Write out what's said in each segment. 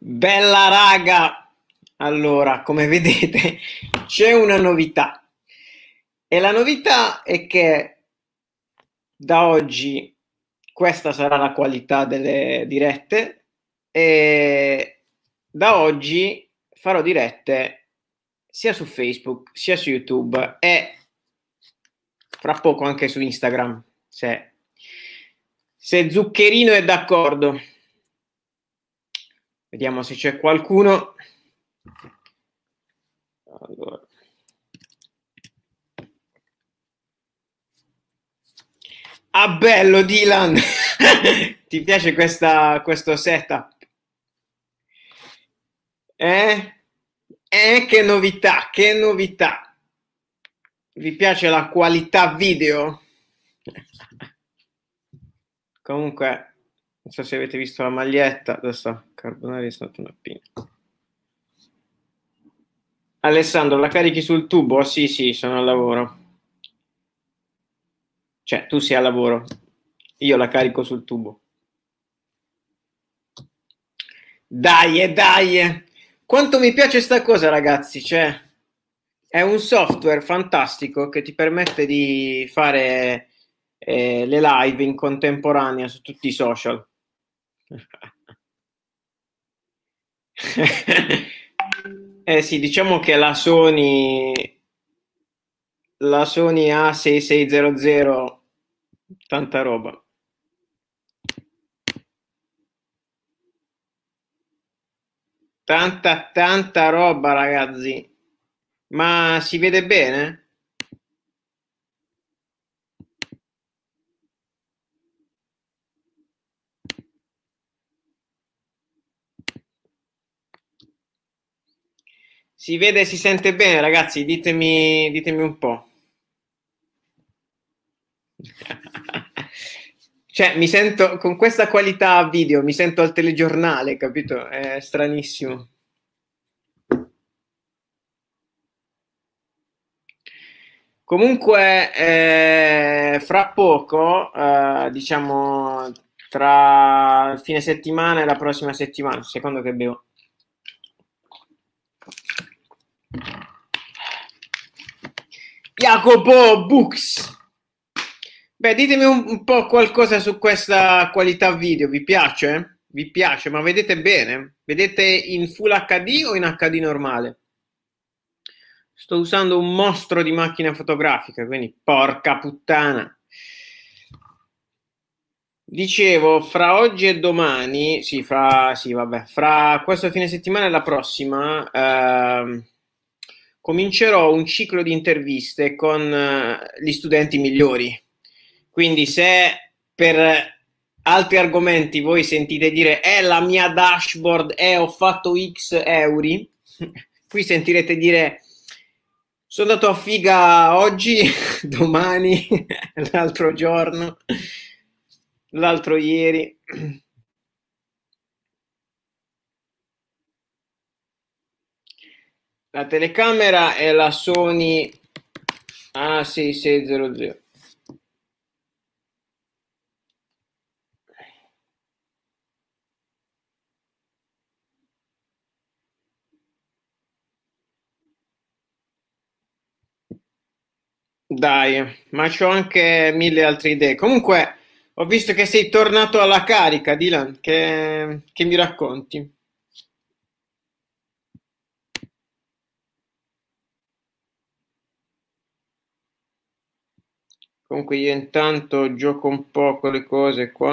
Bella raga! Allora, come vedete, c'è una novità. E la novità è che da oggi questa sarà la qualità delle dirette e da oggi farò dirette sia su Facebook sia su YouTube e fra poco anche su Instagram se, se Zuccherino è d'accordo. Vediamo se c'è qualcuno. Allora. Ah, bello Dylan! Ti piace questa, questo setup? Eh? Eh, che novità, che novità! Vi piace la qualità video? Comunque, non so se avete visto la maglietta, adesso Carbonari è stato una pina. Alessandro, la carichi sul tubo? Sì, sì, sono al lavoro. Cioè, tu sei al lavoro, io la carico sul tubo. Dai, dai! Quanto mi piace sta cosa, ragazzi, cioè, è un software fantastico che ti permette di fare eh, le live in contemporanea su tutti i social. eh sì, diciamo che la Sony la Sony A6600 tanta roba. Tanta tanta roba, ragazzi. Ma si vede bene? Si vede e si sente bene, ragazzi? Ditemi, ditemi un po'. cioè, mi sento con questa qualità video, mi sento al telegiornale, capito? È stranissimo. Comunque, eh, fra poco, eh, diciamo tra fine settimana e la prossima settimana, secondo che bevo. Jacopo Books. Beh, ditemi un, un, po' qualcosa su questa qualità video. Vi piace? Vi piace? Ma vedete bene? Vedete in Full HD o in HD normale? Sto usando un mostro di macchina fotografica, quindi porca puttana. Dicevo, fra oggi e domani, sì, fra, sì, vabbè, fra questo fine settimana e la prossima, eh, comincerò un ciclo di interviste con eh, gli studenti migliori. Quindi se per altri argomenti voi sentite dire è eh, la mia dashboard e eh, ho fatto X euro, qui sentirete dire sono andato a figa oggi, domani, l'altro giorno l'altro ieri. La telecamera è la Sony A6600. Dai, ma c'ho anche mille altre idee. Comunque, ho visto che sei tornato alla carica, Dylan, che, che mi racconti? Comunque io intanto gioco un po' con le cose qua.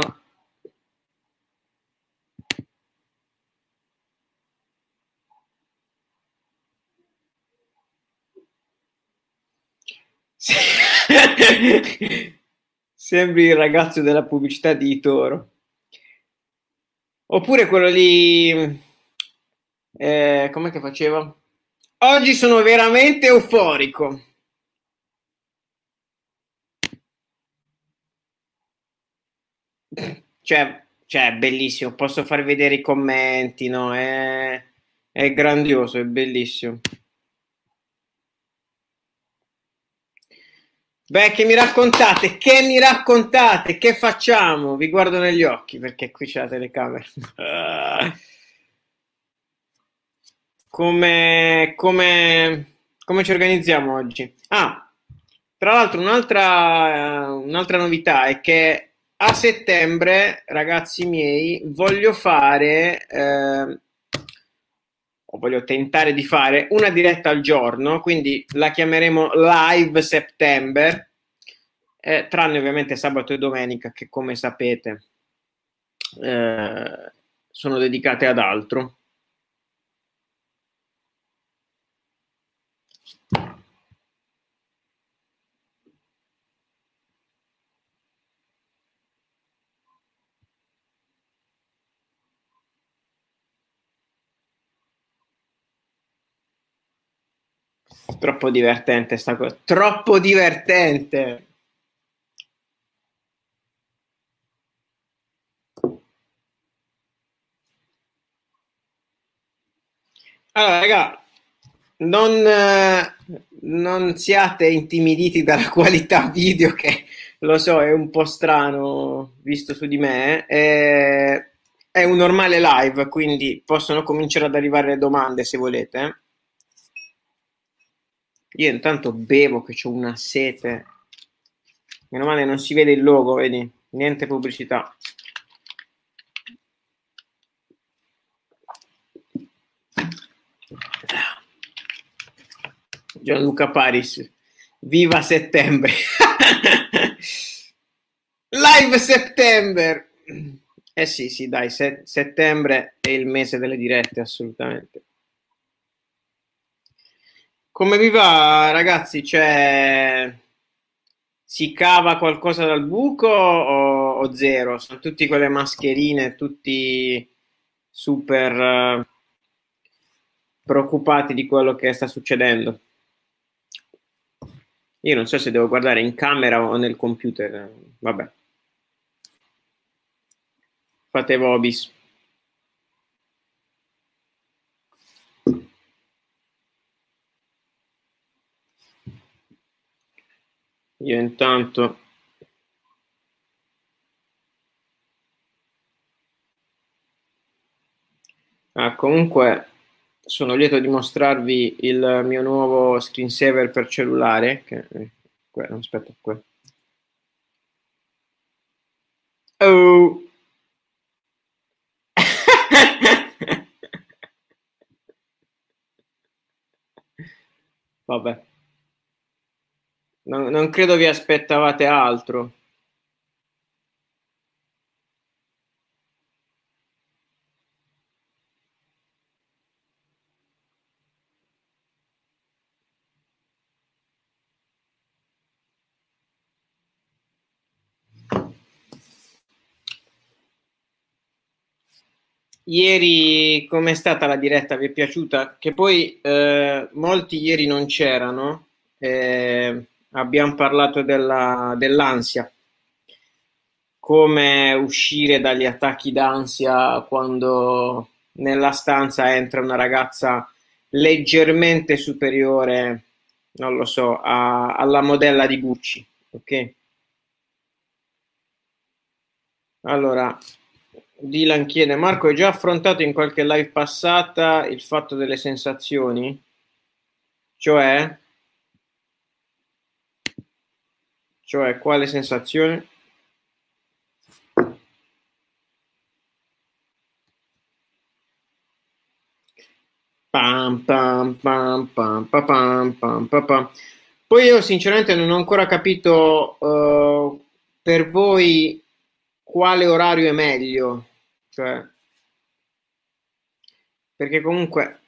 Sembri il ragazzo della pubblicità di Toro. Oppure quello lì... Eh, com'è che faceva? Oggi sono veramente euforico. Cioè, cioè, bellissimo. Posso far vedere i commenti, no? È, è grandioso, è bellissimo. Beh, che mi raccontate? Che mi raccontate? Che facciamo? Vi guardo negli occhi perché qui c'è la telecamera. come, come, come ci organizziamo oggi? Ah, tra l'altro un'altra, un'altra novità è che a settembre, ragazzi miei, voglio fare, eh, o voglio tentare di fare una diretta al giorno, quindi la chiameremo Live September, eh, tranne ovviamente sabato e domenica, che come sapete eh, sono dedicate ad altro. Troppo divertente sta cosa. Troppo divertente. Allora, raga, non, non siate intimiditi dalla qualità video che lo so è un po' strano visto su di me. È, è un normale live, quindi possono cominciare ad arrivare le domande se volete. Io intanto bevo che ho una sete. Meno male non si vede il logo, vedi? Niente pubblicità. Gianluca Paris, viva settembre! Live settembre! Eh sì, sì, dai, se- settembre è il mese delle dirette, assolutamente. Come vi va, ragazzi? Cioè, si cava qualcosa dal buco o, o zero? Sono tutti quelle mascherine, tutti super uh, preoccupati di quello che sta succedendo. Io non so se devo guardare in camera o nel computer, vabbè. Fate vobis. Io intanto. Ah, comunque sono lieto di mostrarvi il mio nuovo screensaver per cellulare che eh, aspetta qua oh. Vabbè non, non credo vi aspettavate altro. Ieri com'è stata la diretta? Vi è piaciuta? Che poi eh, molti ieri non c'erano. Eh, abbiamo parlato della, dell'ansia, come uscire dagli attacchi d'ansia quando nella stanza entra una ragazza leggermente superiore, non lo so, a, alla modella di Gucci, ok? Allora, Dylan chiede, Marco, hai già affrontato in qualche live passata il fatto delle sensazioni? Cioè, Cioè, quale sensazione? Pam, pam, pam, pam, pam, pam, pam. Poi io sinceramente non ho ancora capito uh, per voi quale orario è meglio, cioè, perché comunque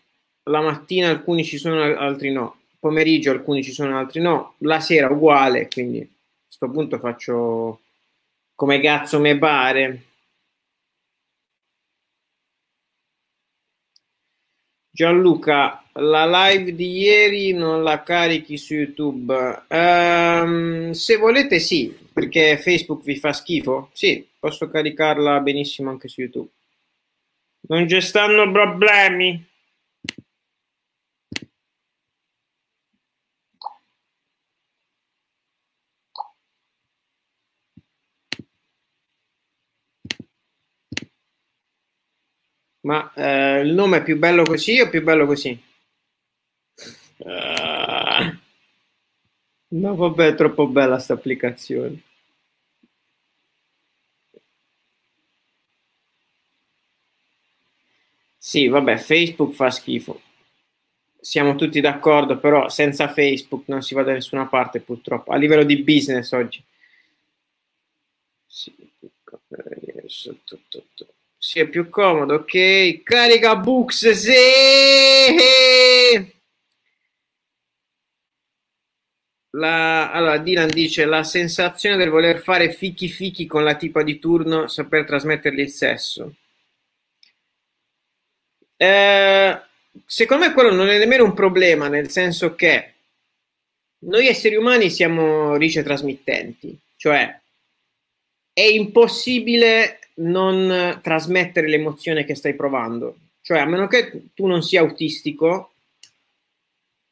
la mattina alcuni ci sono, altri no, pomeriggio alcuni ci sono, altri no, la sera uguale, quindi questo punto faccio come cazzo mi pare. Gianluca, la live di ieri non la carichi su YouTube? Um, se volete sì, perché Facebook vi fa schifo. Sì, posso caricarla benissimo anche su YouTube. Non ci stanno problemi. Ma eh, il nome è più bello così o più bello così? Uh, no, vabbè, è troppo bella questa applicazione. Sì, vabbè, Facebook fa schifo. Siamo tutti d'accordo, però senza Facebook non si va da nessuna parte purtroppo, a livello di business oggi. Sì, sì è più comodo, ok? Carica books, sì! La, allora, Dylan dice la sensazione del voler fare fichi fichi con la tipa di turno, saper trasmettergli il sesso. Eh, secondo me quello non è nemmeno un problema, nel senso che noi esseri umani siamo rice trasmittenti, cioè è impossibile non trasmettere l'emozione che stai provando. Cioè, a meno che tu non sia autistico,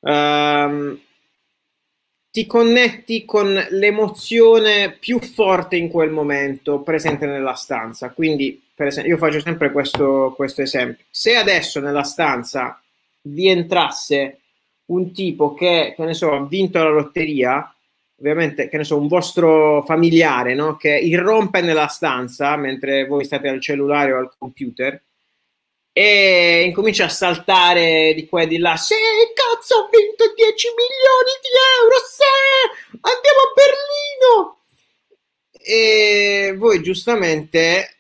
ehm, ti connetti con l'emozione più forte in quel momento presente nella stanza. Quindi, per esempio, io faccio sempre questo, questo esempio. Se adesso nella stanza vi entrasse un tipo che, che ne so, ha vinto la lotteria, ovviamente, che ne so, un vostro familiare, no? Che irrompe nella stanza mentre voi state al cellulare o al computer, e incomincia a saltare di qua e di là. Sì, cazzo, ho vinto 10 milioni di euro, sì, andiamo a Berlino. E voi giustamente,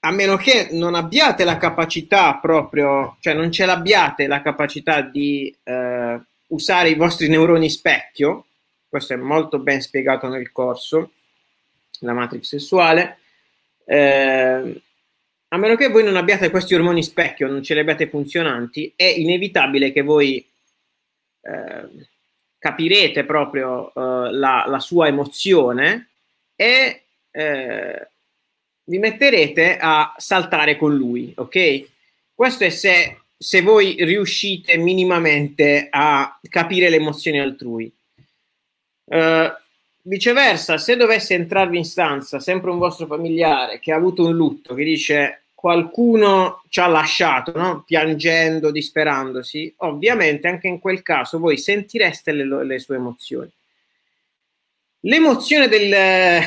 a meno che non abbiate la capacità proprio, cioè non ce l'abbiate la capacità di eh, usare i vostri neuroni specchio, questo è molto ben spiegato nel corso, la matrix sessuale, eh, a meno che voi non abbiate questi ormoni specchio, non ce li abbiate funzionanti, è inevitabile che voi eh, capirete proprio eh, la, la, sua emozione e eh, vi metterete a saltare con lui, ok? Questo è se, se voi riuscite minimamente a capire le emozioni altrui. Uh, viceversa, se dovesse entrarvi in stanza sempre un vostro familiare che ha avuto un lutto, che dice qualcuno ci ha lasciato, no? piangendo, disperandosi, ovviamente anche in quel caso voi sentireste le, le sue emozioni. L'emozione del,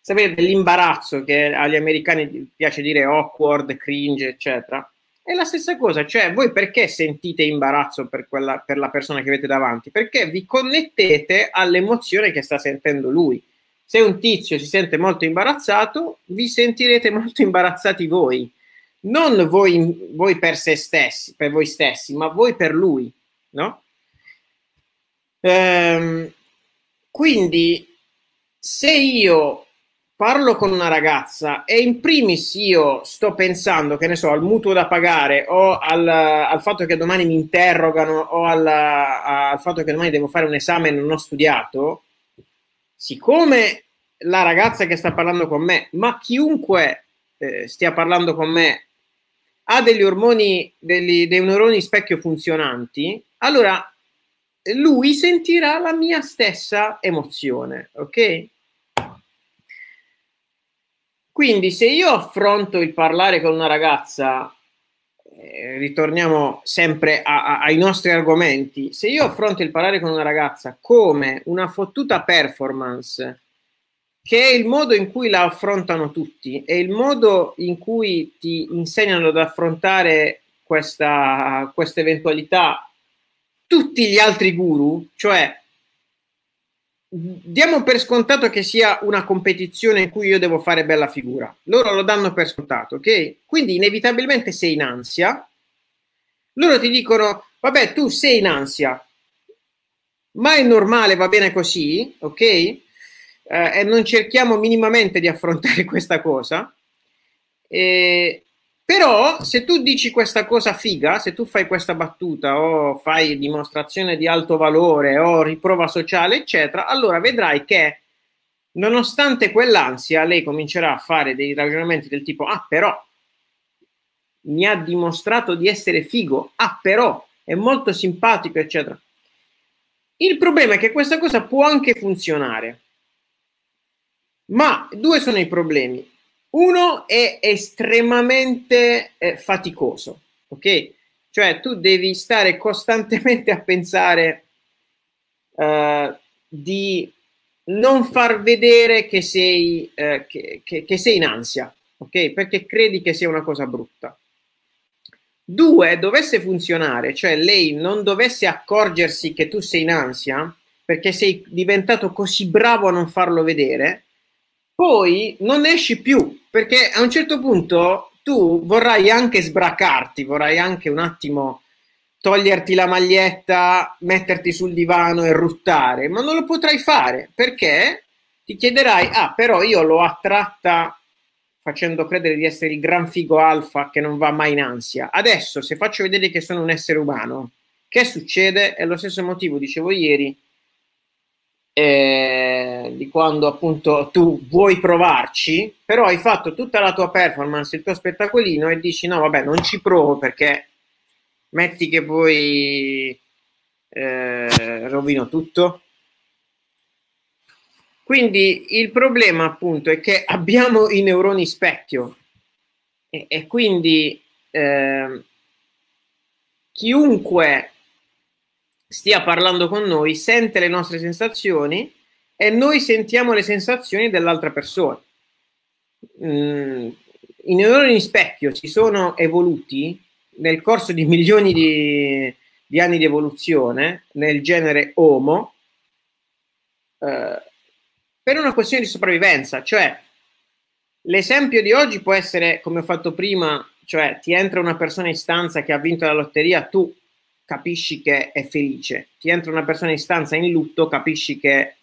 sapete, dell'imbarazzo che agli americani piace dire awkward, cringe, eccetera, è la stessa cosa, cioè voi perché sentite imbarazzo per, quella, per la persona che avete davanti? Perché vi connettete all'emozione che sta sentendo lui se un tizio si sente molto imbarazzato, vi sentirete molto imbarazzati voi. Non voi, voi per se stessi, per voi stessi, ma voi per lui, no? Ehm, quindi, se io parlo con una ragazza e in primis io sto pensando, che ne so, al mutuo da pagare o al, al fatto che domani mi interrogano o al, al fatto che domani devo fare un esame e non ho studiato, siccome la ragazza che sta parlando con me, ma chiunque eh, stia parlando con me ha degli ormoni, degli, dei neuroni specchio funzionanti, allora lui sentirà la mia stessa emozione, ok? Quindi se io affronto il parlare con una ragazza eh, ritorniamo sempre a, a, ai nostri argomenti, se io affronto il parlare con una ragazza come una fottuta performance, che è il modo in cui la affrontano tutti, è il modo in cui ti insegnano ad affrontare questa, questa eventualità tutti gli altri guru, cioè diamo per scontato che sia una competizione in cui io devo fare bella figura. Loro lo danno per scontato, ok? Quindi inevitabilmente sei in ansia. Loro ti dicono, vabbè, tu sei in ansia, ma è normale, va bene così, ok? Eh, e non cerchiamo minimamente di affrontare questa cosa. E, però se tu dici questa cosa figa, se tu fai questa battuta o fai dimostrazione di alto valore o riprova sociale, eccetera, allora vedrai che nonostante quell'ansia, lei comincerà a fare dei ragionamenti del tipo: Ah, però mi ha dimostrato di essere figo, ah, però è molto simpatico, eccetera. Il problema è che questa cosa può anche funzionare, ma due sono i problemi Uno è estremamente eh, faticoso, ok? Cioè tu devi stare costantemente a pensare uh, di non far vedere che sei, uh, che, che, che sei in ansia, ok? Perché credi che sia una cosa brutta. Due, dovesse funzionare, cioè lei non dovesse accorgersi che tu sei in ansia perché sei diventato così bravo a non farlo vedere, poi non esci più perché a un certo punto tu vorrai anche sbracarti, vorrai anche un attimo toglierti la maglietta, metterti sul divano e ruttare, ma non lo potrai fare perché ti chiederai, ah, però io l'ho attratta facendo credere di essere il gran figo alfa che non va mai in ansia. Adesso, se faccio vedere che sono un essere umano, che succede? È lo stesso motivo, dicevo ieri, eh, di quando appunto tu vuoi provarci, però hai fatto tutta la tua performance, il tuo spettacolino e dici no, vabbè, non ci provo perché metti che poi eh, rovino tutto. Quindi il problema appunto è che abbiamo i neuroni specchio e, e quindi eh, chiunque stia parlando con noi, sente le nostre sensazioni e noi sentiamo le sensazioni dell'altra persona. Mm, I neuroni specchio si sono evoluti nel corso di milioni di, di anni di evoluzione nel genere Homo eh, per una questione di sopravvivenza, cioè l'esempio di oggi può essere come ho fatto prima, cioè ti entra una persona in stanza che ha vinto la lotteria, tu capisci che è felice. Ti entra una persona in stanza in lutto, capisci che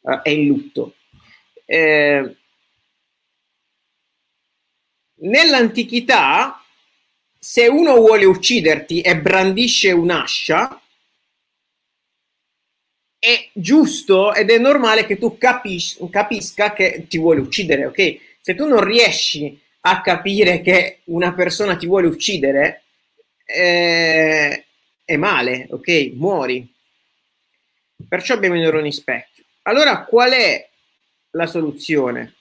uh, è in lutto. Eh, nell'antichità, se uno vuole ucciderti e brandisce un'ascia, è giusto ed è normale che tu capis- capisca che ti vuole uccidere, ok? Se tu non riesci a capire che una persona ti vuole uccidere, eh, è male, ok? Muori. Perciò abbiamo i neuroni specchio. Allora, qual è la soluzione?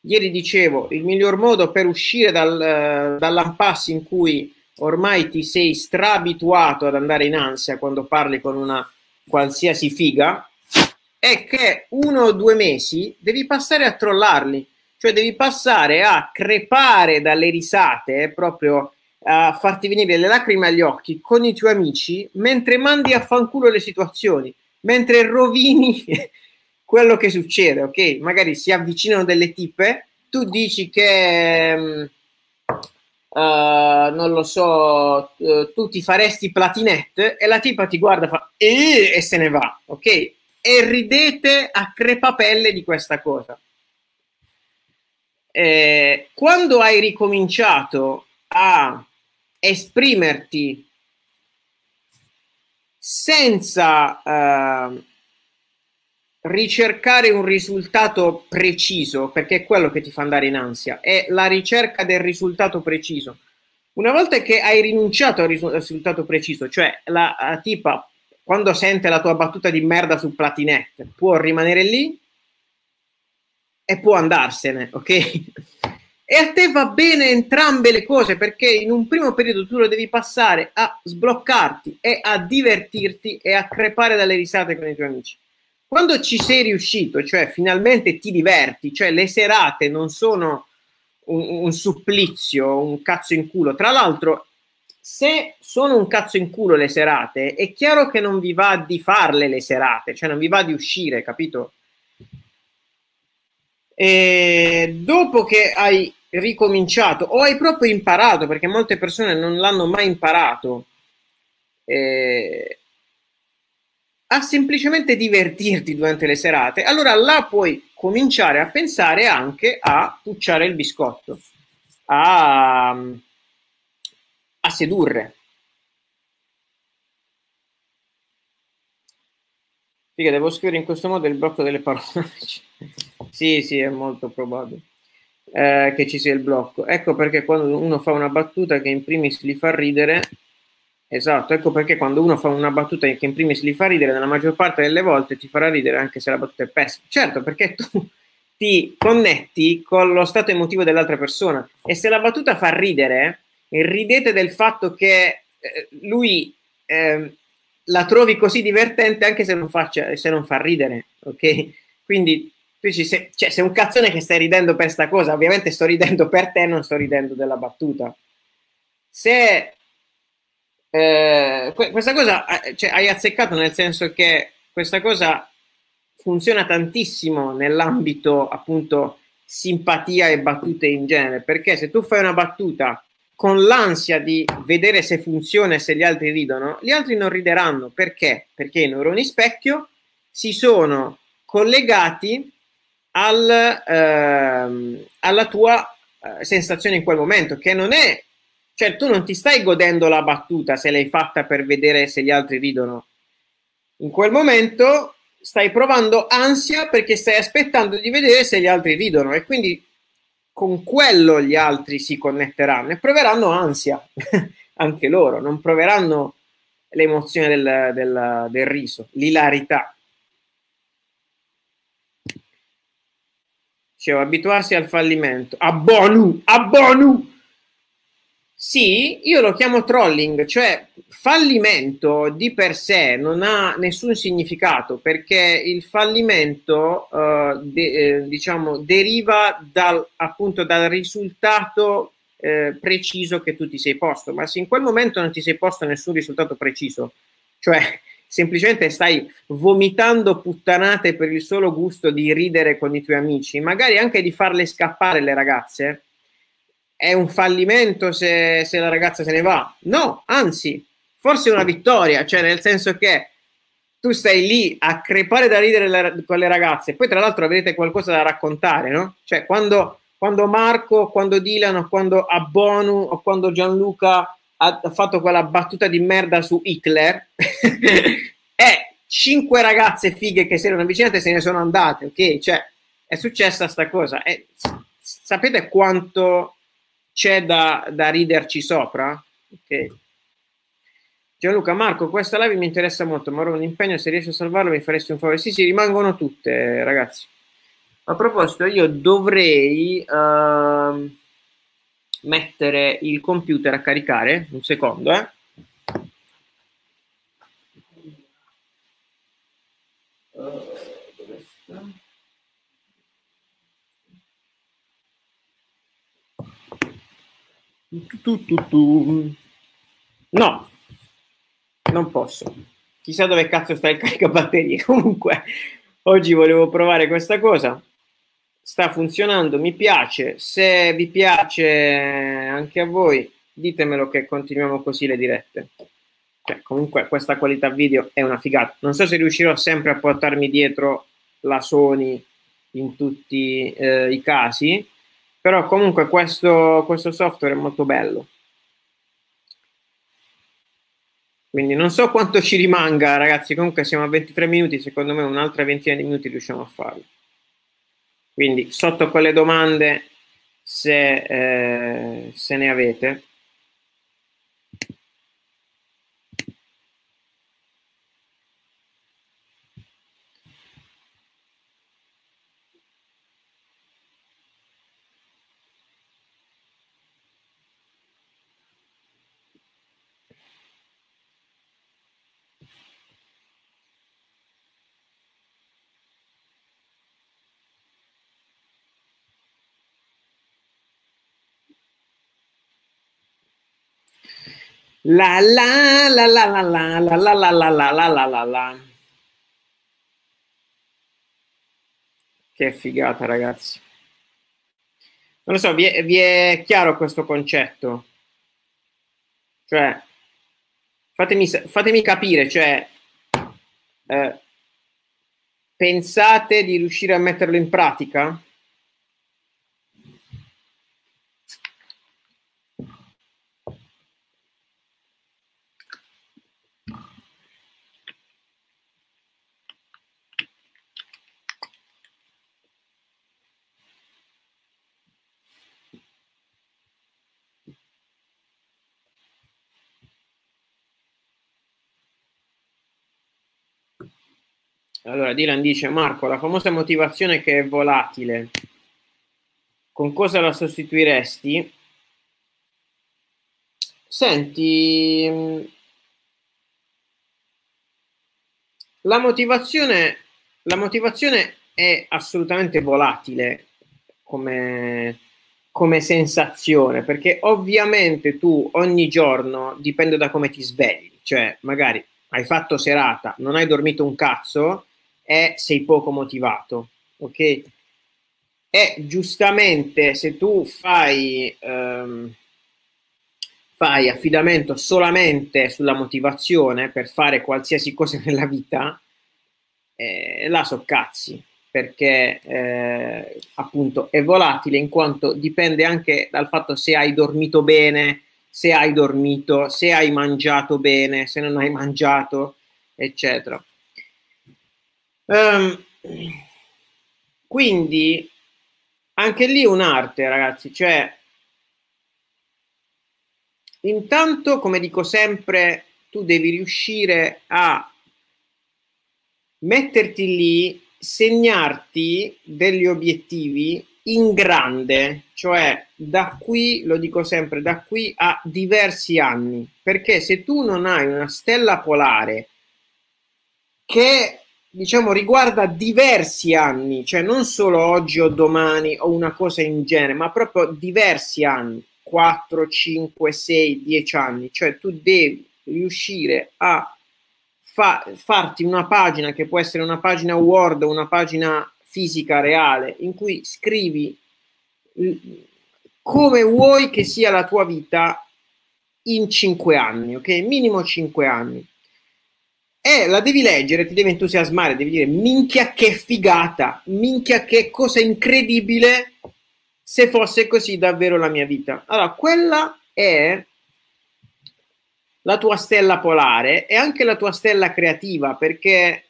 Ieri dicevo, il miglior modo per uscire dal, dall'impasse in cui ormai ti sei strabituato ad andare in ansia quando parli con una qualsiasi figa è che uno o due mesi devi passare a trollarli, cioè devi passare a crepare dalle risate proprio a farti venire le lacrime agli occhi con i tuoi amici mentre mandi a fanculo le situazioni, mentre rovini quello che succede, ok? Magari si avvicinano delle tipe, tu dici che... Uh, non lo so, uh, tu ti faresti platinette e la tipa ti guarda fa, e, e se ne va, ok? E ridete a crepapelle di questa cosa. Eh, quando hai ricominciato a esprimerti senza eh, ricercare un risultato preciso, perché è quello che ti fa andare in ansia, è la ricerca del risultato preciso. Una volta che hai rinunciato al risultato preciso, cioè la, la tipa quando sente la tua battuta di merda su Platinette, può rimanere lì e può andarsene, ok? E a te va bene entrambe le cose perché in un primo periodo tu lo devi passare a sbloccarti e a divertirti e a crepare dalle risate con i tuoi amici. Quando ci sei riuscito, cioè finalmente ti diverti, cioè le serate non sono un, un supplizio, un cazzo in culo. Tra l'altro, se sono un cazzo in culo le serate, è chiaro che non vi va di farle le serate, cioè non vi va di uscire, capito? E dopo che hai ricominciato o hai proprio imparato, perché molte persone non l'hanno mai imparato, eh, a semplicemente divertirti durante le serate, allora là puoi cominciare a pensare anche a pucciare il biscotto, a, a sedurre. Figa, devo scrivere in questo modo il blocco delle parole. sì, sì, è molto probabile eh, che ci sia il blocco. Ecco perché quando uno fa una battuta che in primis li fa ridere, esatto, ecco perché quando uno fa una battuta che in primis li fa ridere, nella maggior parte delle volte ti farà ridere anche se la battuta è pessima. Certo, perché tu ti connetti con lo stato emotivo dell'altra persona. E se la battuta fa ridere, ridete del fatto che eh, lui eh, la trovi così divertente anche se non, faccia, se non fa ridere, ok? Quindi tu dici, se, cioè, se un cazzone che stai ridendo per sta cosa, ovviamente sto ridendo per te, non sto ridendo della battuta. Se eh, questa cosa eh, cioè, hai azzeccato nel senso che questa cosa funziona tantissimo nell'ambito appunto simpatia e battute in genere, perché se tu fai una battuta con l'ansia di vedere se funziona e se gli altri ridono, gli altri non rideranno. Perché? Perché i neuroni specchio si sono collegati al, ehm, alla tua eh, sensazione in quel momento, che non è, cioè tu non ti stai godendo la battuta se l'hai fatta per vedere se gli altri ridono. In quel momento stai provando ansia perché stai aspettando di vedere se gli altri ridono e quindi con quello gli altri si connetteranno e proveranno ansia anche loro, non proveranno l'emozione del, del, del riso, l'ilarità. Dicevo, abituarsi al fallimento. Abbonu, abbonu! Sì, io lo chiamo trolling, cioè fallimento di per sé non ha nessun significato perché il fallimento uh, de, eh, diciamo deriva dal, appunto dal risultato eh, preciso che tu ti sei posto, ma se in quel momento non ti sei posto nessun risultato preciso, cioè semplicemente stai vomitando puttanate per il solo gusto di ridere con i tuoi amici, magari anche di farle scappare le ragazze, è un fallimento se, se la ragazza se ne va. No, anzi, forse è una vittoria, cioè nel senso che tu stai lì a crepare da ridere le, con le ragazze, poi tra l'altro avrete qualcosa da raccontare, no? Cioè quando, quando Marco, quando Dylan, quando Abbonu o quando Gianluca ha fatto quella battuta di merda su Hitler e cinque ragazze fighe che si erano avvicinate se ne sono andate, ok? Cioè, è successa sta cosa. E sapete quanto c'è da, da riderci sopra? Ok. Gianluca, Marco, questa live mi interessa molto, ma ora un impegno, se riesci a salvarlo mi faresti un favore. Sì, sì, rimangono tutte, ragazzi. A proposito, io dovrei... Uh, mettere il computer a caricare, un secondo, eh. No, non posso. Chissà dove cazzo sta il caricabatterie. Comunque, oggi volevo provare questa cosa sta funzionando, mi piace. Se vi piace anche a voi, ditemelo che continuiamo così le dirette. Cioè, comunque questa qualità video è una figata. Non so se riuscirò sempre a portarmi dietro la Sony in tutti eh, i casi, però comunque questo, questo software è molto bello. Quindi non so quanto ci rimanga, ragazzi. Comunque siamo a 23 minuti, secondo me un'altra ventina di minuti riusciamo a farlo. Quindi sotto quelle domande, se, eh, se ne avete, La la la la la la la la la la la la la la la Che figata, ragazzi. Non lo so, vi è, vi è chiaro questo concetto? Cioè, fatemi, fatemi capire, cioè, eh, pensate di riuscire a metterlo in pratica? Allora, Dylan dice, Marco, la famosa motivazione che è volatile, con cosa la sostituiresti? Senti, la motivazione, la motivazione è assolutamente volatile come, come sensazione, perché ovviamente tu ogni giorno dipende da come ti svegli, cioè magari hai fatto serata, non hai dormito un cazzo e sei poco motivato, ok? E giustamente se tu fai, ehm, fai affidamento solamente sulla motivazione per fare qualsiasi cosa nella vita, eh, là so cazzi, perché eh, appunto è volatile in quanto dipende anche dal fatto se hai dormito bene, se hai dormito, se hai mangiato bene, se non hai mangiato, eccetera. Um, quindi anche lì un'arte, ragazzi, cioè intanto, come dico sempre, tu devi riuscire a metterti lì segnarti degli obiettivi in grande, cioè da qui, lo dico sempre, da qui a diversi anni, perché se tu non hai una stella polare che diciamo riguarda diversi anni, cioè non solo oggi o domani o una cosa in genere, ma proprio diversi anni, 4, 5, 6, 10 anni, cioè tu devi riuscire a fa, farti una pagina che può essere una pagina Word una pagina fisica reale in cui scrivi come vuoi che sia la tua vita in cinque anni, ok? Minimo cinque anni. E la devi leggere, ti deve entusiasmare, devi dire minchia che figata, minchia che cosa incredibile se fosse così davvero la mia vita. Allora, quella è la tua stella polare e anche la tua stella creativa, perché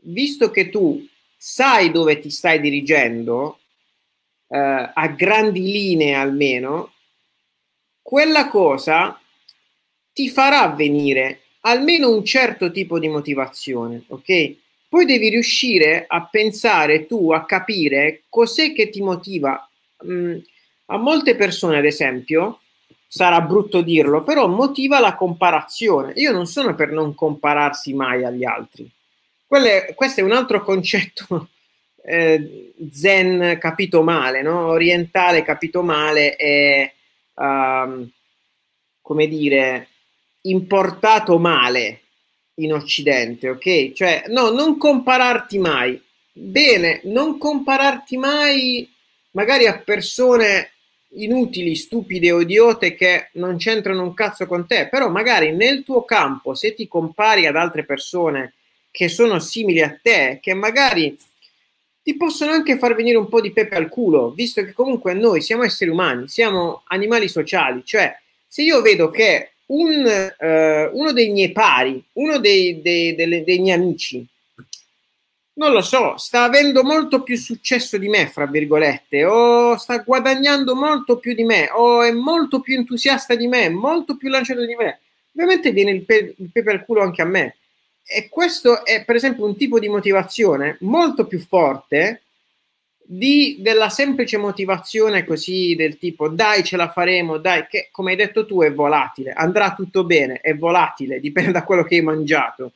visto che tu sai dove ti stai dirigendo, eh, a grandi linee almeno, quella cosa ti farà venire almeno un certo tipo di motivazione, ok? Poi devi riuscire a pensare tu, a capire cos'è che ti motiva. Mm, a molte persone, ad esempio, sarà brutto dirlo, però motiva la comparazione. Io non sono per non compararsi mai agli altri. Quelle, questo è un altro concetto eh, zen capito male, no? orientale capito male e, um, come dire, importato male in Occidente, ok? Cioè, no, non compararti mai. Bene, non compararti mai magari a persone inutili, stupide o idiote che non c'entrano un cazzo con te, però magari nel tuo campo, se ti compari ad altre persone che sono simili a te, che magari ti possono anche far venire un po' di pepe al culo, visto che comunque noi siamo esseri umani, siamo animali sociali, cioè se io vedo che un, uh, uno dei miei pari, uno dei, dei, dei, dei miei amici, non lo so, sta avendo molto più successo di me, fra virgolette, o sta guadagnando molto più di me, o è molto più entusiasta di me, molto più lanciato di me. Ovviamente viene il, pe- il pepe al culo anche a me. E questo è, per esempio, un tipo di motivazione molto più forte di, della semplice motivazione così del tipo dai ce la faremo, dai, che come hai detto tu è volatile, andrà tutto bene, è volatile, dipende da quello che hai mangiato.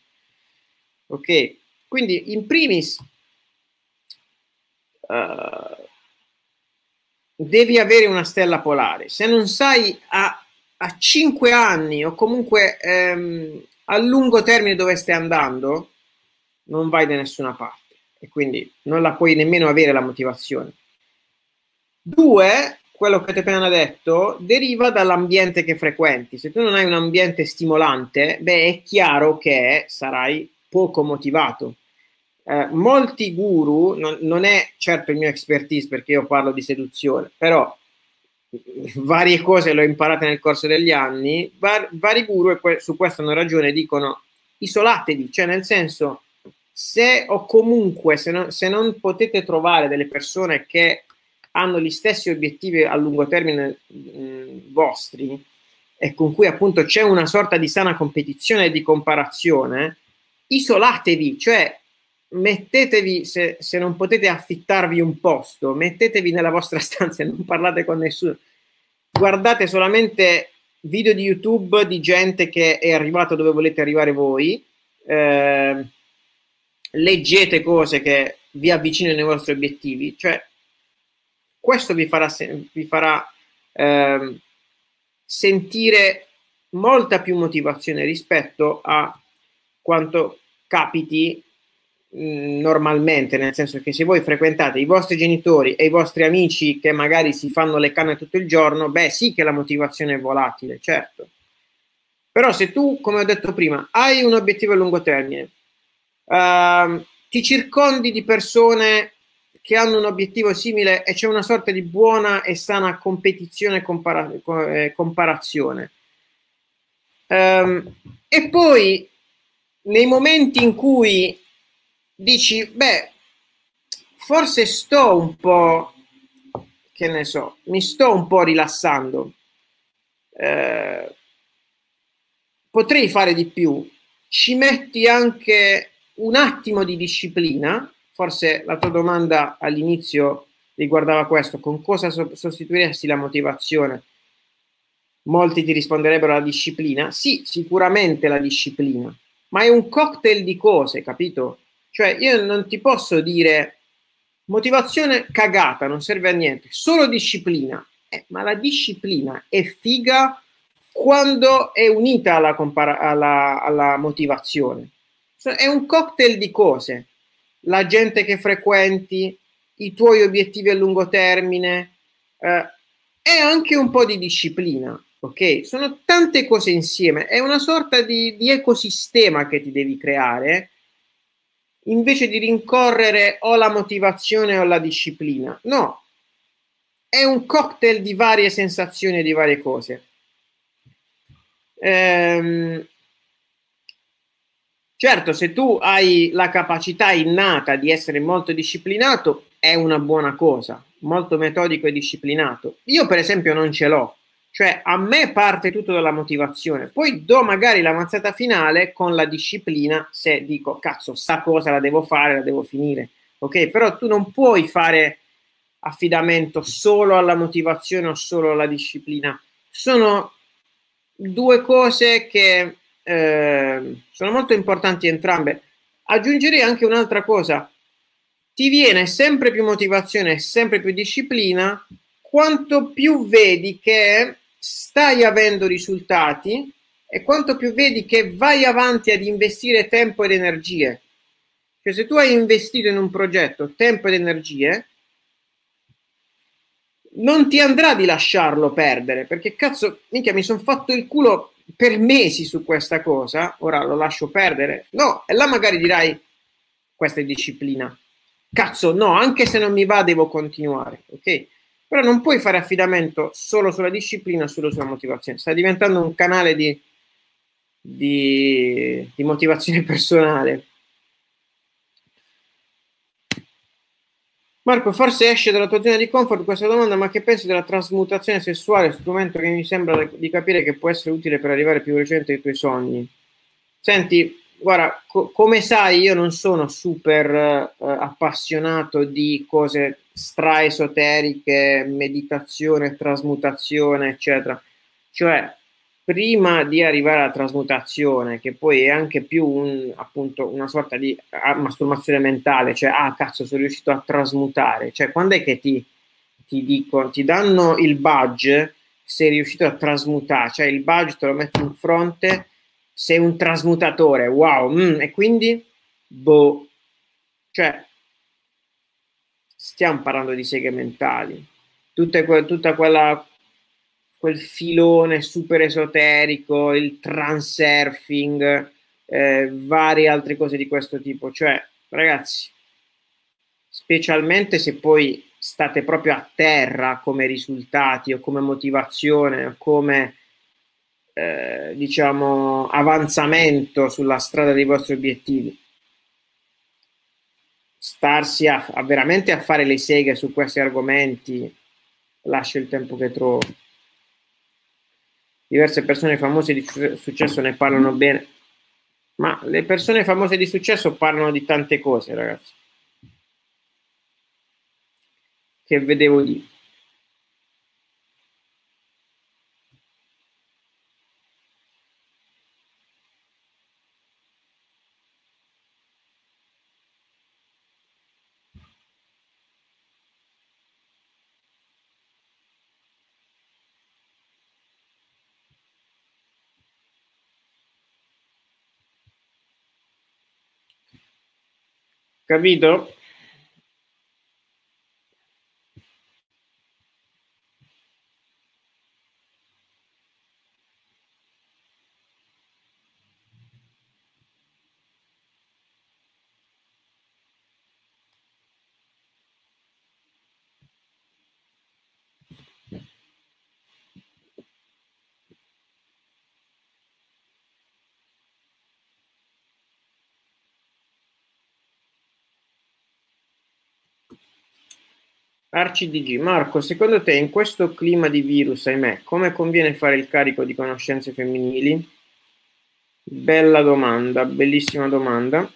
Ok? Quindi, in primis, uh, devi avere una stella polare. Se non sai a, a 5 anni o comunque um, a lungo termine dove stai andando, non vai da nessuna parte e quindi non la puoi nemmeno avere la motivazione. Due, quello che ti ho appena detto, deriva dall'ambiente che frequenti. Se tu non hai un ambiente stimolante, beh, è chiaro che sarai poco motivato eh, molti guru, non, non, è certo il mio expertise perché io parlo di seduzione, però varie cose le ho imparate nel corso degli anni, var, vari guru, e que- su questo hanno ragione, dicono isolatevi, cioè nel senso se o comunque se non, se non potete trovare delle persone che hanno gli stessi obiettivi a lungo termine mh, vostri e con cui appunto c'è una sorta di sana competizione e di comparazione, isolatevi, cioè mettetevi, se, se, non potete affittarvi un posto, mettetevi nella vostra stanza e non parlate con nessuno. Guardate solamente video di YouTube di gente che è arrivata dove volete arrivare voi. Eh, leggete cose che vi avvicinano ai vostri obiettivi. Cioè, questo vi farà, vi farà eh, sentire molta più motivazione rispetto a quanto capiti mh, normalmente, nel senso che se voi frequentate i vostri genitori e i vostri amici che magari si fanno le canne tutto il giorno, beh sì che la motivazione è volatile, certo. Però se tu, come ho detto prima, hai un obiettivo a lungo termine, uh, ti circondi di persone che hanno un obiettivo simile e c'è una sorta di buona e sana competizione e compara- eh, comparazione. Um, e poi nei momenti in cui dici, beh, forse sto un po', che ne so, mi sto un po' rilassando, eh, potrei fare di più, ci metti anche un attimo di disciplina, forse la tua domanda all'inizio riguardava questo, con cosa sostituiresti la motivazione? Molti ti risponderebbero la disciplina. Sì, sicuramente la disciplina, ma è un cocktail di cose, capito? Cioè, io non ti posso dire motivazione cagata, non serve a niente, solo disciplina. Eh, ma la disciplina è figa quando è unita alla, compara- alla, alla motivazione. È un cocktail di cose. La gente che frequenti, i tuoi obiettivi a lungo termine eh, e anche un po' di disciplina ok? Sono tante cose insieme, è una sorta di, di ecosistema che ti devi creare invece di rincorrere o la motivazione o la disciplina. No, è un cocktail di varie sensazioni e di varie cose. Ehm, certo, se tu hai la capacità innata di essere molto disciplinato, è una buona cosa, molto metodico e disciplinato. Io, per esempio, non ce l'ho cioè, a me parte tutto dalla motivazione, poi do magari la mazzata finale con la disciplina se dico, cazzo, sta cosa la devo fare, la devo finire. Ok, però tu non puoi fare affidamento solo alla motivazione o solo alla disciplina. Sono due cose che eh, sono molto importanti entrambe. Aggiungerei anche un'altra cosa. Ti viene sempre più motivazione sempre più disciplina quanto più vedi che stai avendo risultati e quanto più vedi che vai avanti ad investire tempo ed energie. Cioè se tu hai investito in un progetto tempo ed energie, non ti andrà di lasciarlo perdere, perché cazzo, minchia, mi sono fatto il culo per mesi su questa cosa, ora lo lascio perdere. No, e là magari dirai, questa è disciplina. Cazzo, no, anche se non mi va devo continuare, ok? Però non puoi fare affidamento solo sulla disciplina, solo sulla motivazione. Sta diventando un canale di, di, di motivazione personale. Marco, forse esce dalla tua zona di comfort questa domanda, ma che pensi della trasmutazione sessuale, strumento che mi sembra di capire che può essere utile per arrivare più recente ai tuoi sogni? Senti, guarda, co- come sai, io non sono super uh, appassionato di cose stra-esoteriche, meditazione, trasmutazione, eccetera. Cioè, prima di arrivare alla trasmutazione, che poi è anche più un, appunto una sorta di ah, masturbazione mentale, cioè, ah, cazzo, sono riuscito a trasmutare. Cioè, quando è che ti, ti dicono, ti danno il badge, sei riuscito a trasmutare, cioè il badge te lo metti in fronte, sei un trasmutatore, wow, mm, e quindi, boh, cioè, stiamo parlando di seghe mentali, tutta, que- tutta quella quel filone super esoterico, il transurfing, eh, varie altre cose di questo tipo. Cioè, ragazzi, specialmente se poi state proprio a terra come risultati o come motivazione o come eh, diciamo avanzamento sulla strada dei vostri obiettivi starsi a, a, veramente a fare le seghe su questi argomenti lascia il tempo che trovo diverse persone famose di successo ne parlano bene Ma le persone famose di successo parlano di tante cose, ragazzi. Che vedevo lì. Capito? ArciDG, Marco, secondo te in questo clima di virus, ahimè, come conviene fare il carico di conoscenze femminili? Bella domanda, bellissima domanda.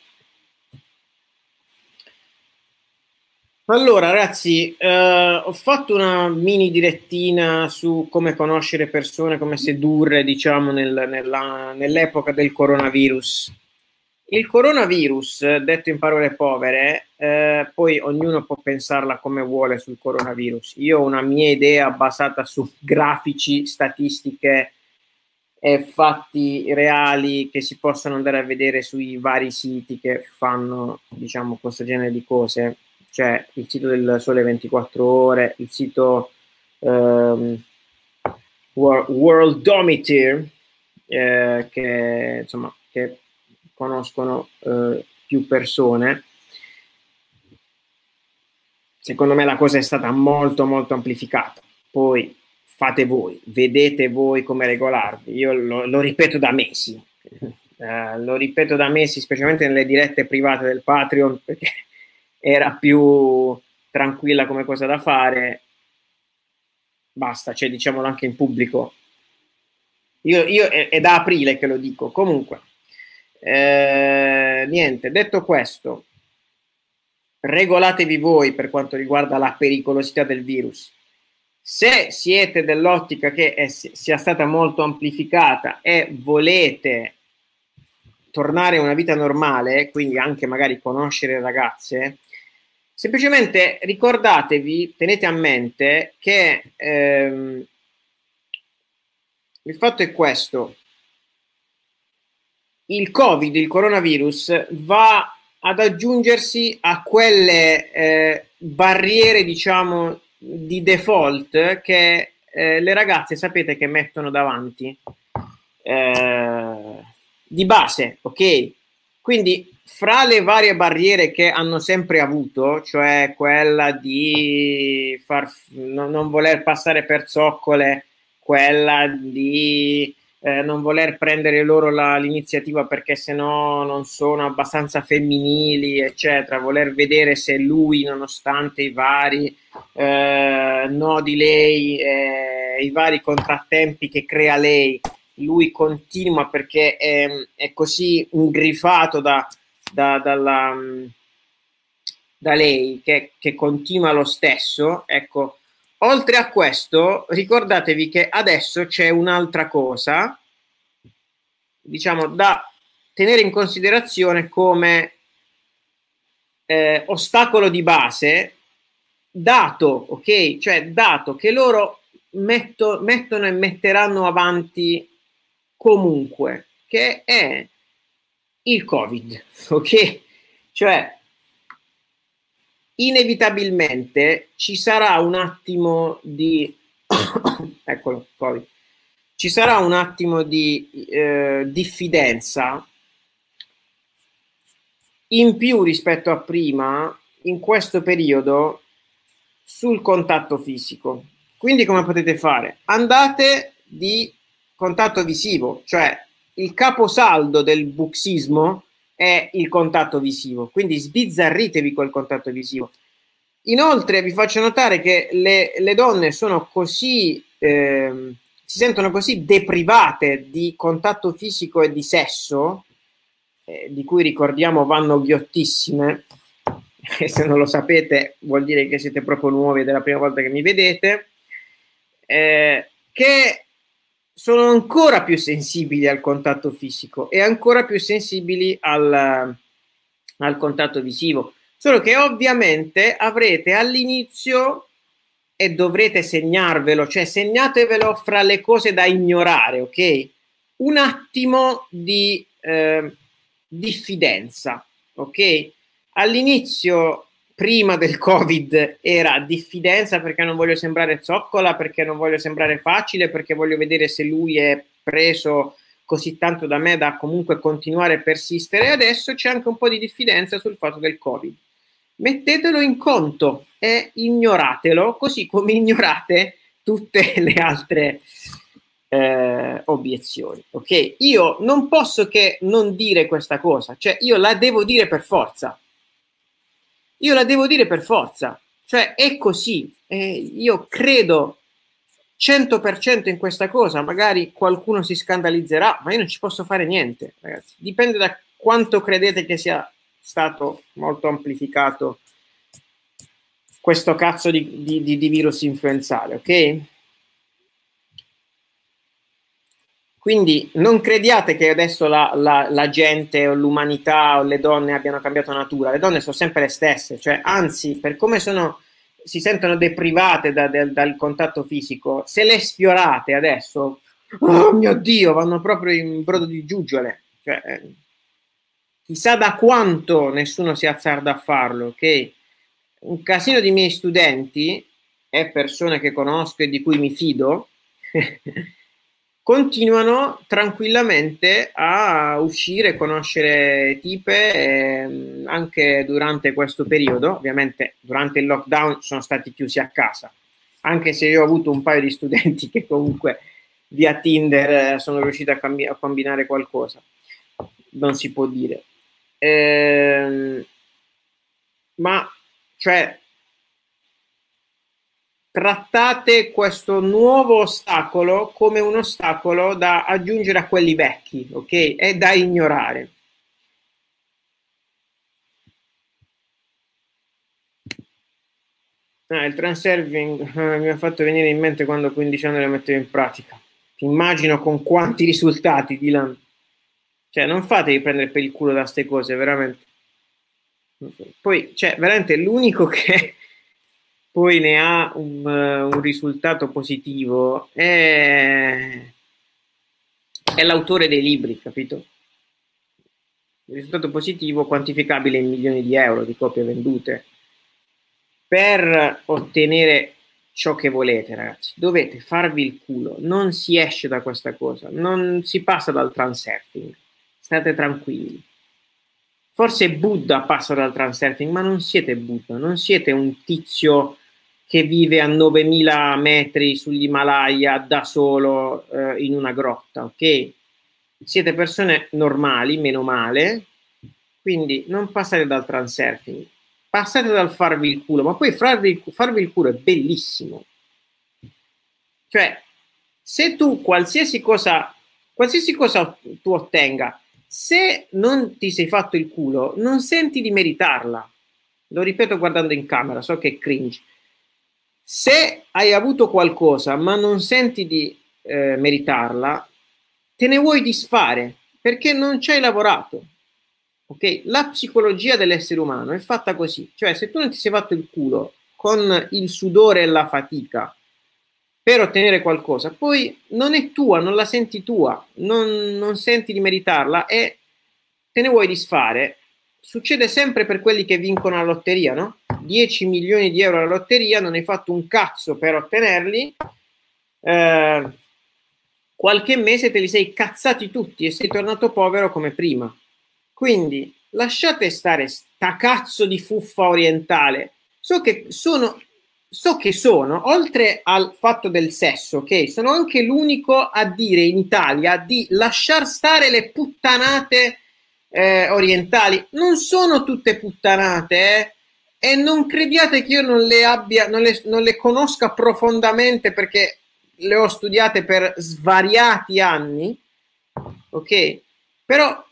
Allora, ragazzi, eh, ho fatto una mini direttina su come conoscere persone, come sedurre, diciamo, nel, nella, nell'epoca del coronavirus. Il coronavirus, detto in parole povere, eh, poi ognuno può pensarla come vuole sul coronavirus. Io ho una mia idea basata su grafici, statistiche e fatti reali che si possono andare a vedere sui vari siti che fanno, diciamo, questo genere di cose. Cioè il sito del Sole 24 Ore, il sito um, Worldometer, eh, che insomma che conoscono eh, più persone. Secondo me la cosa è stata molto molto amplificata. Poi fate voi, vedete voi come regolarvi. Io lo, lo ripeto da mesi, eh, lo ripeto da mesi, specialmente nelle dirette private del Patreon, perché era più tranquilla come cosa da fare. Basta, cioè diciamolo anche in pubblico. Io, io è, è da aprile che lo dico. Comunque, eh, niente, detto questo, regolatevi voi per quanto riguarda la pericolosità del virus. Se siete dell'ottica che è, sia stata molto amplificata e volete tornare a una vita normale, quindi anche magari conoscere ragazze, semplicemente ricordatevi, tenete a mente che ehm, il fatto è questo, il Covid, il coronavirus, va ad aggiungersi a quelle eh, barriere, diciamo, di default che eh, le ragazze sapete che mettono davanti eh, di base, ok? Quindi fra le varie barriere che hanno sempre avuto, cioè quella di far, no, non voler passare per zoccole, quella di eh, non voler prendere loro la, l'iniziativa perché se no non sono abbastanza femminili, eccetera, voler vedere se lui, nonostante i vari eh, no di lei, eh, i vari contrattempi che crea lei, lui continua perché è, è così ingrifato da, da, dalla, da lei che, che continua lo stesso, ecco, Oltre a questo, ricordatevi che adesso c'è un'altra cosa, diciamo, da tenere in considerazione come eh, ostacolo di base, dato, ok? Cioè, dato che loro metto, mettono e metteranno avanti comunque, che è il Covid, ok? Cioè, inevitabilmente ci sarà un attimo di eccolo Covid ci sarà un attimo di eh, diffidenza in più rispetto a prima in questo periodo sul contatto fisico. Quindi come potete fare? Andate di contatto visivo cioè il caposaldo del buxismo è il contatto visivo, quindi sbizzarritevi col contatto visivo. Inoltre vi faccio notare che le, le donne sono così, eh, si sentono così deprivate di contatto fisico e di sesso eh, di cui ricordiamo vanno ghiottissime, e se non lo sapete vuol dire che siete proprio nuovi è la prima volta che mi vedete, eh, che sono ancora più sensibili al contatto fisico e ancora più sensibili al, al contatto visivo. Solo che ovviamente avrete all'inizio e dovrete segnarvelo, cioè segnatevelo fra le cose da ignorare, ok? Un attimo di eh, diffidenza, ok? All'inizio, prima del Covid, era diffidenza perché non voglio sembrare zoccola, perché non voglio sembrare facile, perché voglio vedere se lui è preso così tanto da me da comunque continuare a persistere. Adesso c'è anche un po' di diffidenza sul fatto del Covid. Mettetelo in conto e ignoratelo, così come ignorate tutte le altre eh, obiezioni. Ok? Io non posso che non dire questa cosa, cioè io la devo dire per forza. Io la devo dire per forza, cioè è così. Eh, io credo 100% in questa cosa, magari qualcuno si scandalizzerà, ma io non ci posso fare niente, ragazzi. Dipende da quanto credete che sia stato molto amplificato questo cazzo di, di, di virus influenzale, ok? Quindi non crediate che adesso la, la, la, gente o l'umanità o le donne abbiano cambiato natura, le donne sono sempre le stesse, cioè anzi, per come sono, si sentono deprivate da, da, dal contatto fisico, se le sfiorate adesso, oh mio Dio, vanno proprio in brodo di giuggiole. Cioè, eh, chissà da quanto nessuno si azzarda a farlo, ok? Un casino di miei studenti e persone che conosco e di cui mi fido continuano tranquillamente a uscire, conoscere tipe eh, anche durante questo periodo. Ovviamente durante il lockdown sono stati chiusi a casa, anche se io ho avuto un paio di studenti che comunque via Tinder eh, sono riusciti a, cambi- a, combinare qualcosa. Non si può dire. Eh, ma cioè trattate questo nuovo ostacolo come un ostacolo da aggiungere a quelli vecchi, ok? È da ignorare. Ah, il transerving eh, mi ha fatto venire in mente quando 15 anni lo mettevo in pratica. Ti immagino con quanti risultati, Dylan. Cioè, non fatevi prendere per il culo da queste cose, veramente. Poi, cioè, veramente l'unico che poi ne ha un, un risultato positivo è, è l'autore dei libri, capito? Il risultato positivo quantificabile in milioni di euro di copie vendute. Per ottenere ciò che volete, ragazzi, dovete farvi il culo, non si esce da questa cosa, non si passa dal transurfing, state tranquilli. Forse Buddha passa dal transurfing, ma non siete Buddha, non siete un tizio che vive a 9000 metri sull'Himalaya da solo eh, in una grotta, ok? Siete persone normali, meno male, quindi non passate dal transurfing, passate dal farvi il culo, ma poi farvi, farvi il culo è bellissimo. Cioè, se tu qualsiasi cosa, qualsiasi cosa tu ottenga, se non ti sei fatto il culo, non senti di meritarla. Lo ripeto guardando in camera, so che è cringe se hai avuto qualcosa ma non senti di eh, meritarla, te ne vuoi disfare perché non ci hai lavorato. Ok? La psicologia dell'essere umano è fatta così, cioè se tu non ti sei fatto il culo con il sudore e la fatica per ottenere qualcosa, poi non è tua, non la senti tua, non, non senti di meritarla e te ne vuoi disfare succede sempre per quelli che vincono la lotteria, no? 10 milioni di euro alla lotteria, non hai fatto un cazzo per ottenerli, eh, qualche mese te li sei cazzati tutti e sei tornato povero come prima. Quindi lasciate stare sta cazzo di fuffa orientale. So che sono, so che sono, oltre al fatto del sesso, ok, sono anche l'unico a dire in Italia di lasciar stare le puttanate eh, orientali non sono tutte puttanate, eh? E non crediate che io non le abbia, non le, non le conosca profondamente perché le ho studiate per svariati anni, ok? Però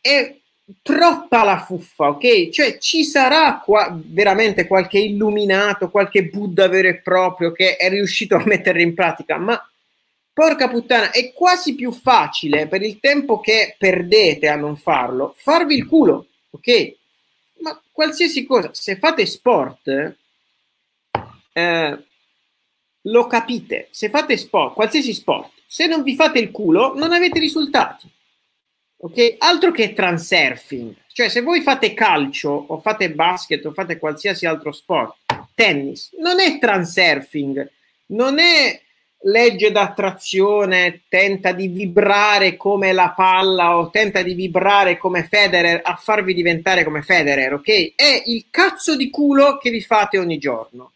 è troppa la fuffa, ok? Cioè ci sarà qua veramente qualche illuminato, qualche Buddha vero e proprio che è riuscito a mettere in pratica, ma porca puttana, è quasi più facile per il tempo che perdete a non farlo, farvi il culo, ok? Ma qualsiasi cosa, se fate sport, eh, lo capite, se fate sport, qualsiasi sport, se non vi fate il culo, non avete risultati. Ok? Altro che transurfing. Cioè, se voi fate calcio o fate basket o fate qualsiasi altro sport, tennis, non è transurfing, non è legge d'attrazione, tenta di vibrare come la palla o tenta di vibrare come Federer a farvi diventare come Federer, ok? È il cazzo di culo che vi fate ogni giorno.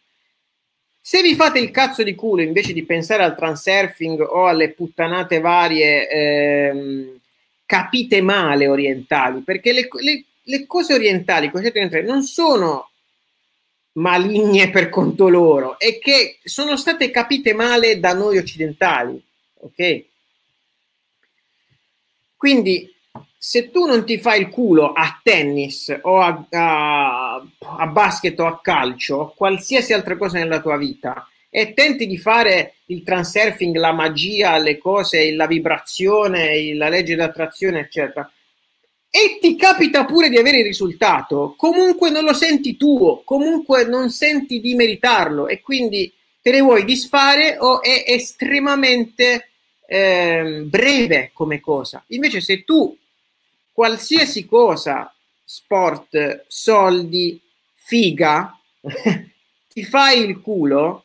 Se vi fate il cazzo di culo invece di pensare al transurfing o alle puttanate varie, ehm, capite male orientali, perché le, le, le cose orientali, orientali non sono maligne per conto loro, è che sono state capite male da noi occidentali, ok? Quindi se tu non ti fai il culo a tennis o a, a, a basket o a calcio, qualsiasi altra cosa nella tua vita, e tenti di fare il transurfing, la magia, le cose, la vibrazione, la legge d'attrazione, eccetera, e ti capita pure di avere il risultato, comunque non lo senti tuo, comunque non senti di meritarlo e quindi te ne vuoi disfare o è estremamente eh, breve come cosa. Invece se tu qualsiasi cosa, sport, soldi, figa, ti fai il culo,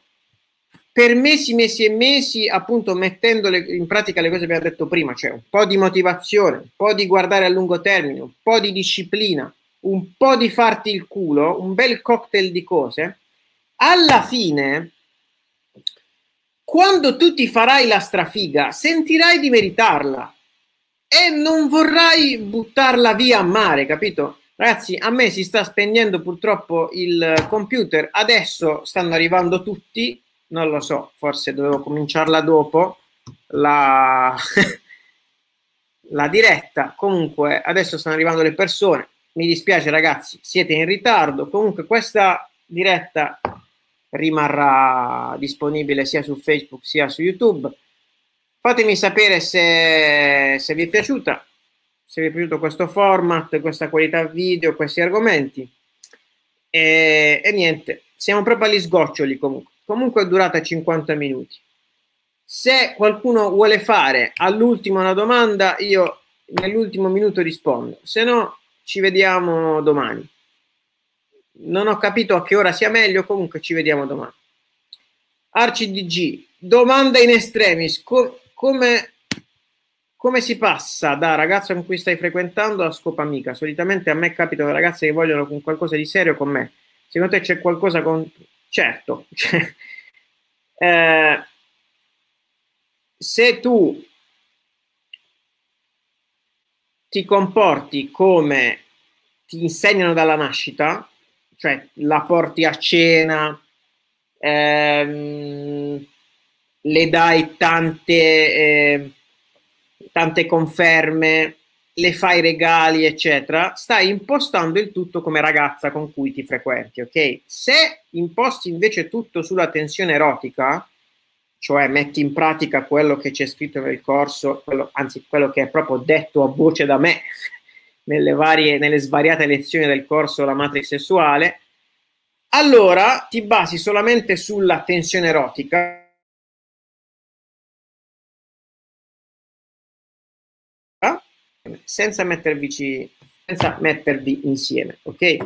per mesi, mesi e mesi, appunto, mettendo in pratica le cose che abbiamo detto prima, cioè un po' di motivazione, un po' di guardare a lungo termine, un po' di disciplina, un po' di farti il culo, un bel cocktail di cose, alla fine, quando tu ti farai la strafiga, sentirai di meritarla e non vorrai buttarla via a mare, capito? Ragazzi, a me si sta spegnendo purtroppo il computer, adesso stanno arrivando tutti, non lo so, forse dovevo cominciarla dopo la, la diretta. Comunque, adesso stanno arrivando le persone. Mi dispiace, ragazzi, siete in ritardo. Comunque, questa diretta rimarrà disponibile sia su Facebook sia su YouTube. Fatemi sapere se, se vi è piaciuta, se vi è piaciuto questo format, questa qualità video, questi argomenti. E, e niente, siamo proprio agli sgoccioli comunque comunque è durata 50 minuti. Se qualcuno vuole fare all'ultimo una domanda, io nell'ultimo minuto rispondo, se no ci vediamo domani. Non ho capito a che ora sia meglio, comunque ci vediamo domani. ArciDG, domanda in estremis, co- come, come si passa da ragazza con cui stai frequentando a scopa amica? Solitamente a me capitano ragazze che vogliono qualcosa di serio con me. Secondo te c'è qualcosa con, Certo, eh, se tu ti comporti come ti insegnano dalla nascita, cioè la porti a cena, ehm, le dai tante, eh, tante conferme, le fai regali, eccetera, stai impostando il tutto come ragazza con cui ti frequenti, ok? Se imposti invece tutto sulla tensione erotica, cioè metti in pratica quello che c'è scritto nel corso, quello, anzi quello che è proprio detto a voce da me nelle, varie, nelle svariate lezioni del corso La matrix sessuale, allora ti basi solamente sulla tensione erotica senza mettervi, senza mettervi insieme, ok?